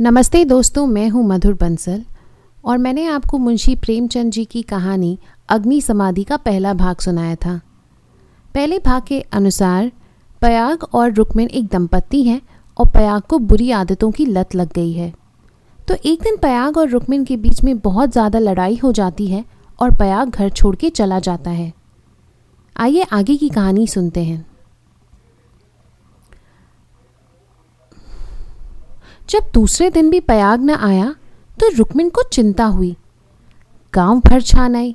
नमस्ते दोस्तों, मैं हूँ मधुर बंसल और मैंने आपको मुंशी प्रेमचंद जी की कहानी अग्नि समाधि का पहला भाग सुनाया था। पहले भाग के अनुसार पयाग और रुक्मिन एक दंपत्ति हैं और पयाग को बुरी आदतों की लत लग गई है। तो एक दिन पयाग और रुक्मिन के बीच में बहुत ज़्यादा लड़ाई हो जाती है और पयाग घर छोड़ के चला जाता है। आइए आगे की कहानी सुनते हैं। जब दूसरे दिन भी पयाग न आया तो रुक्मिन को चिंता हुई। गाँव भर छान आई।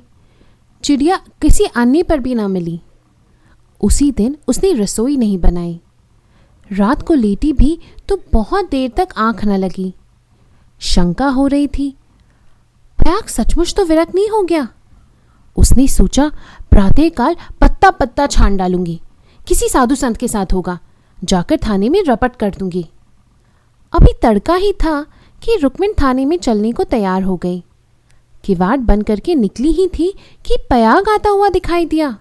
चिड़िया किसी अन्य पर भी ना मिली। उसी दिन उसने रसोई नहीं बनाई। रात को लेटी भी तो बहुत देर तक आँख न लगी। शंका हो रही थी, पयाग सचमुच तो विरक्त नहीं हो गया। उसने सोचा, प्रातःकाल पत्ता पत्ता छान डालूँगी। किसी साधु संत के साथ होगा, जाकर थाने में रपट कर दूँगी। अभी तड़का ही था कि रुक्मिन थाने में चलने को तैयार हो गई। किवाड़ बंद करके निकली ही थी कि पयाग आता हुआ दिखाई दिया।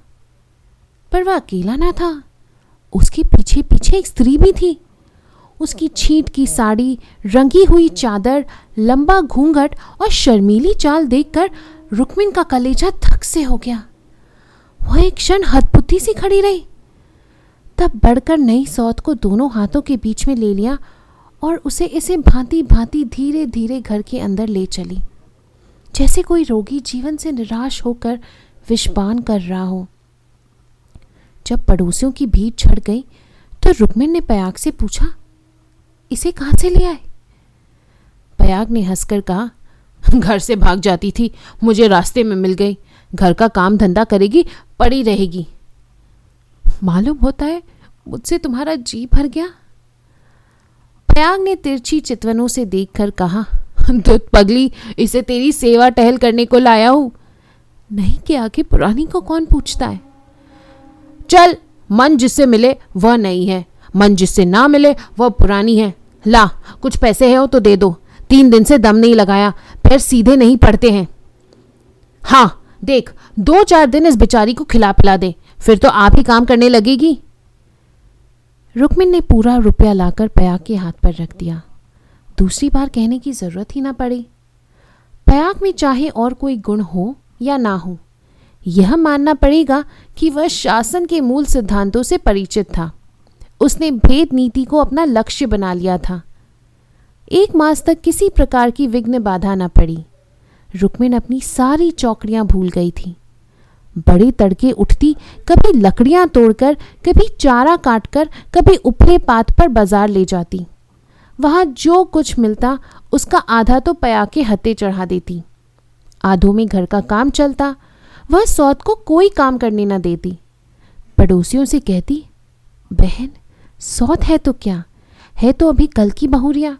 पर वह अकेला ना था। उसके पीछे पीछे एक स्त्री भी थी। उसकी छींट की साड़ी, रंगी हुई चादर, लंबा घूंघट और शर्मीली चाल देखकर रुक्मिन का कलेजा थक से हो गया। वह एक क्षण हदबुद्धि सी खड़ी रही। तब बढ़कर नई सौत को दोनों हाथों के बीच में ले लिया और उसे इसे भांति भांति धीरे धीरे घर के अंदर ले चली। जैसे कोई रोगी जीवन से निराश होकर विषपान कर रहा हो। जब पड़ोसियों की भीड़ छड़ गई तो रुक्मिन ने पयाग से पूछा, इसे कहाँ से ले आए पयाग ने हंसकर कहा, घर से भाग जाती थी, मुझे रास्ते में मिल गई। घर का काम धंधा करेगी, पड़ी रहेगी। मालूम होता है, मुझसे तुम्हारा जी भर गया। प्रयाग ने तिरछी चितवनों से देखकर कहा दुध पगली, इसे तेरी सेवा टहल करने को लाया हूँ। नहीं कि आगे पुरानी को कौन पूछता है? चल, मन जिससे मिले, वह नहीं है। मन जिससे ना मिले, वह पुरानी है। ला, कुछ पैसे है हो तो दे दो। तीन दिन से दम नहीं लगाया, फिर सीधे नहीं पड़ते हैं। हाँ देख, दो चार दिन इस बेचारी को खिला पिला दे। फिर तो आप ही काम करने लगेगी। रुक्मिन ने पूरा रुपया लाकर पयाग के हाथ पर रख दिया। दूसरी बार कहने की ज़रूरत ही ना पड़ी। पयाग में चाहे और कोई गुण हो या ना हो, यह मानना पड़ेगा कि वह शासन के मूल सिद्धांतों से परिचित था। उसने भेद नीति को अपना लक्ष्य बना लिया था। एक मास तक किसी प्रकार की विघ्न बाधा न पड़ी। रुक्मिन अपनी सारी चौकड़ियाँ भूल गई थी। बड़े तड़के उठती, कभी लकड़ियाँ तोड़कर, कभी चारा काटकर, कभी उपले पात पर बाज़ार ले जाती। वहाँ जो कुछ मिलता, उसका आधा तो पया के हत्ते चढ़ा देती। आधों में घर का काम चलता, वह सौत को कोई काम करने न देती। पड़ोसियों से कहती, बहन, सौत है तो क्या? है तो अभी कल की बहुरिया।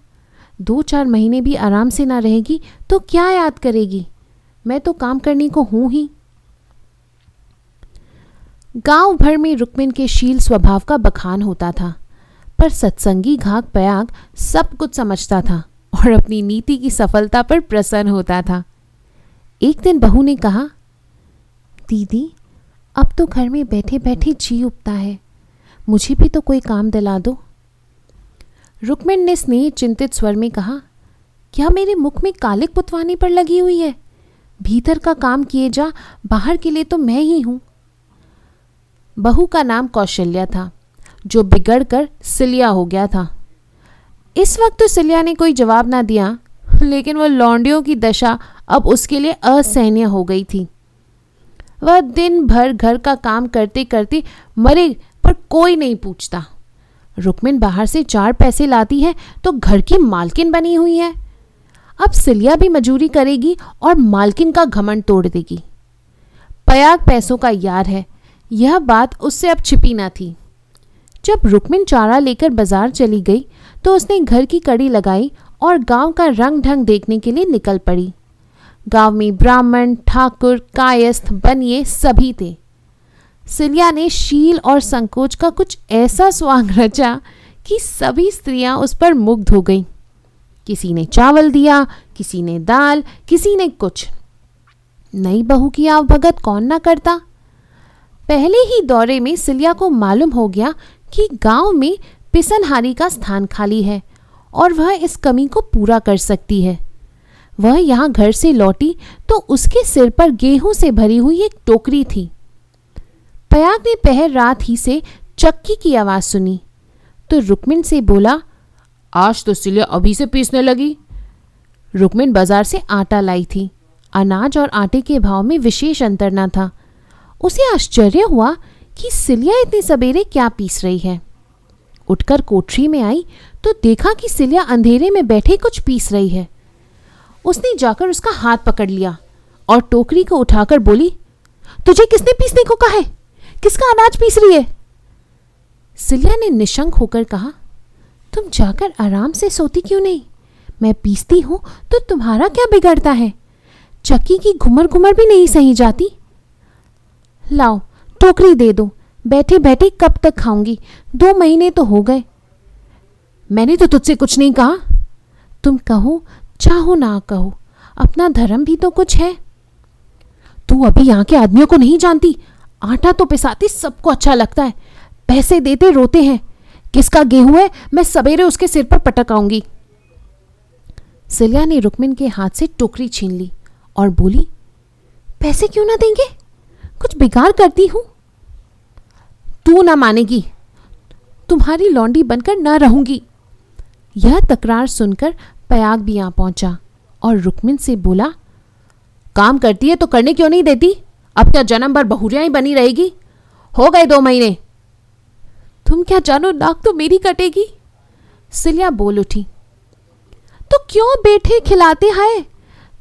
दो चार महीने भी आराम से ना रहेगी तो क्या याद करेगी? मैं तो काम करने को हूँ ही। गाँव भर में रुक्मिन के शील स्वभाव का बखान होता था, पर सत्संगी घाक पयाग सब कुछ समझता था और अपनी नीति की सफलता पर प्रसन्न होता था। एक दिन बहू ने कहा, दीदी, अब तो घर में बैठे बैठे जी उगता है, मुझे भी तो कोई काम दिला दो। रुक्मिन ने स्नेह चिंतित स्वर में कहा, क्या मेरे मुख में कालिक पुतवाने पर लगी हुई है? भीतर का काम किए जा, बाहर के लिए तो मैं ही हूँ। बहू का नाम कौशल्या था, जो बिगड़कर सिलिया हो गया था। इस वक्त तो सिलिया ने कोई जवाब ना दिया, लेकिन वह लौंडियों की दशा अब उसके लिए असहनीय हो गई थी। वह दिन भर घर का काम करते करते मरे, पर कोई नहीं पूछता। रुक्मिन बाहर से चार पैसे लाती है तो घर की मालकिन बनी हुई है। अब सिलिया भी मजूरी करेगी और मालकिन का घमंड तोड़ देगी। पयाग पैसों का यार है यह बात उससे अब छिपी ना थी। जब रुक्मिन चारा लेकर बाज़ार चली गई तो उसने घर की कड़ी लगाई और गाँव का रंग ढंग देखने के लिए निकल पड़ी। गाँव में ब्राह्मण, ठाकुर, कायस्थ, बनिए सभी थे। सिलिया ने शील और संकोच का कुछ ऐसा स्वांग रचा कि सभी स्त्रियाँ उस पर मुग्ध हो गईं। किसी ने चावल दिया, किसी ने दाल, किसी ने कुछ। नई बहू की आवभगत कौन ना करता? पहले ही दौरे में सिलिया को मालूम हो गया कि गाँव में पिसनहारी का स्थान खाली है और वह इस कमी को पूरा कर सकती है। वह यहाँ घर से लौटी तो उसके सिर पर गेहूँ से भरी हुई एक टोकरी थी। पयाग ने पहर रात ही से चक्की की आवाज़ सुनी। तो रुक्मिन से बोला, आज तो सिलिया अभी से पीसने लगी। रुक्मिन बाज़ार से आटा लाई थी। अनाज और आटे के भाव में विशेष अंतर न था। उसे आश्चर्य हुआ कि सिलिया इतने सवेरे क्या पीस रही है। उठकर कोठरी में आई तो देखा कि सिलिया अंधेरे में बैठे कुछ पीस रही है। उसने जाकर उसका हाथ पकड़ लिया और टोकरी को उठाकर बोली, तुझे किसने पीसने को कहा है? किसका अनाज पीस रही है? सिलिया ने निशंक होकर कहा, तुम जाकर आराम से सोती क्यों नहीं? मैं पीसती हूँ तो तुम्हारा क्या बिगड़ता है? चक्की की घुमर घुमर भी नहीं सही जाती? लाओ, टोकरी दे दो। बैठे बैठे कब तक खाऊँगी? दो महीने तो हो गए। मैंने तो तुझसे कुछ नहीं कहा। तुम कहो, चाहो ना कहो, अपना धर्म भी तो कुछ है। तू अभी यहाँ के आदमियों को नहीं जानती। आटा तो पिसाती, सबको अच्छा लगता है। पैसे देते, रोते हैं। किसका गेहूँ है, मैं सवेरे उसके सिर पर पटक आऊँगी। सिलिया ने रुकमिन के हाथ से टोकरी छीन ली और बोली, पैसे क्यों ना देंगे? बिगाड़ करती हूँ? तू ना मानेगी। तुम्हारी लौंडी बनकर ना रहूँगी। यह तकरार सुनकर पयाग भी यहाँ पहुँचा और रुकमिन से बोला, काम करती है तो करने क्यों नहीं देती? अब क्या जन्म भर बहुरिया ही बनी रहेगी? हो गए दो महीने। तुम क्या जानो, नाक तो मेरी कटेगी? सिलिया बोल उठी तो क्यों बैठे खिलाते हैं?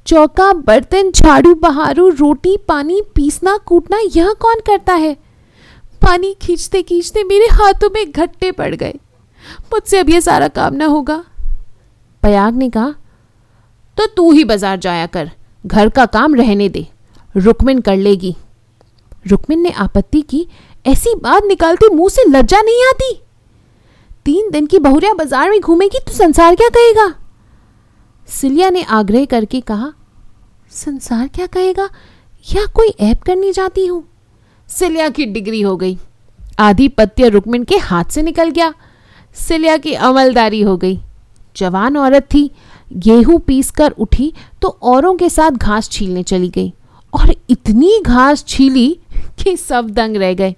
चौका, बर्तन, झाड़ू, बहारू, रोटी, पानी, पीसना, कूटना, यह कौन करता है? पानी खींचते खींचते मेरे हाथों में घट्टे पड़ गए। मुझसे अब यह सारा काम ना होगा। पयाग ने कहा तो तू ही बाज़ार जाया कर, घर का काम रहने दे, रुकमिन कर लेगी। रुकमिन ने आपत्ति की, ऐसी बात निकालते मुँह से लज्जा नहीं आती? तीन दिन की बहुरिया बाज़ार में घूमेगी तो संसार क्या कहेगा? सिलिया ने आग्रह करके कहा, संसार क्या कहेगा? या कोई ऐप करनी जाती हूँ? सिलिया की डिग्री हो गई। आधिपत्य रुकमिन के हाथ से निकल गया। सिलिया की अमलदारी हो गई। जवान औरत थी। गेहूँ पीस कर उठी तो औरों के साथ घास छीलने चली गई। और इतनी घास छीली कि सब दंग रह गए।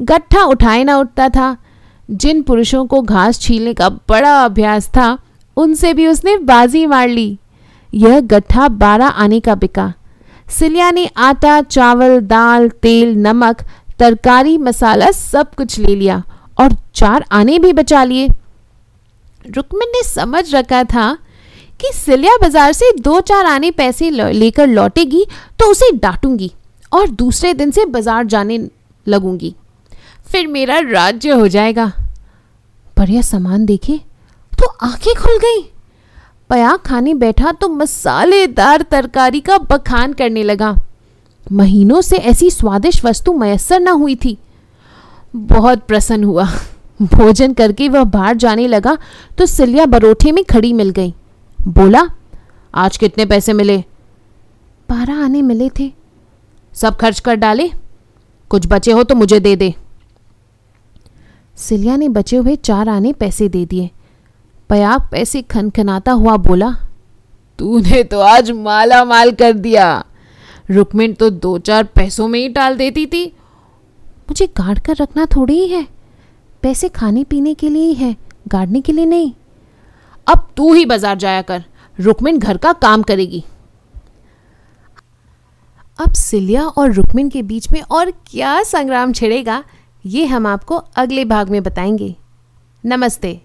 गट्ठा उठाए ना उठता था। जिन पुरुषों को घास छीलने का बड़ा अभ्यास था उनसे भी उसने बाजी मार ली। यह गट्ठा बारह आने का बिका। सिलिया ने आटा, चावल, दाल, तेल, नमक, तरकारी, मसाला सब कुछ ले लिया और चार आने भी बचा लिए। रुकमिन ने समझ रखा था कि सिलिया बाज़ार से दो चार आने पैसे लेकर लौटेगी तो उसे डांटूँगी और दूसरे दिन से बाज़ार जाने लगूँगी। फिर मेरा राज्य हो जाएगा। पर यह सामान देखे। तो आँखें खुल गई। पयाग खाने बैठा तो मसालेदार तरकारी का बखान करने लगा। महीनों से ऐसी स्वादिष्ट वस्तु मयसर न हुई थी। बहुत प्रसन्न हुआ। भोजन करके वह बाहर जाने लगा तो सिलिया बरोठे में खड़ी मिल गई। बोला, आज कितने पैसे मिले? बारह आने मिले थे। सब खर्च कर डाले? कुछ बचे हो तो मुझे दे दे। सिलिया ने बचे हुए चार आने पैसे दे दिए। पयाग पैसे खनखनाता हुआ बोला, तूने तो आज माला माल कर दिया। रुकमिन तो दो चार पैसों में ही टाल देती थी। मुझे गाड़ कर रखना थोड़ी ही है। पैसे खाने पीने के लिए ही है, गाड़ने के लिए नहीं। अब तू ही बाज़ार जाया कर रुकमिन घर का काम करेगी। अब सिलिया और रुकमिन के बीच में और क्या संग्राम छिड़ेगा, ये हम आपको अगले भाग में बताएँगे। नमस्ते।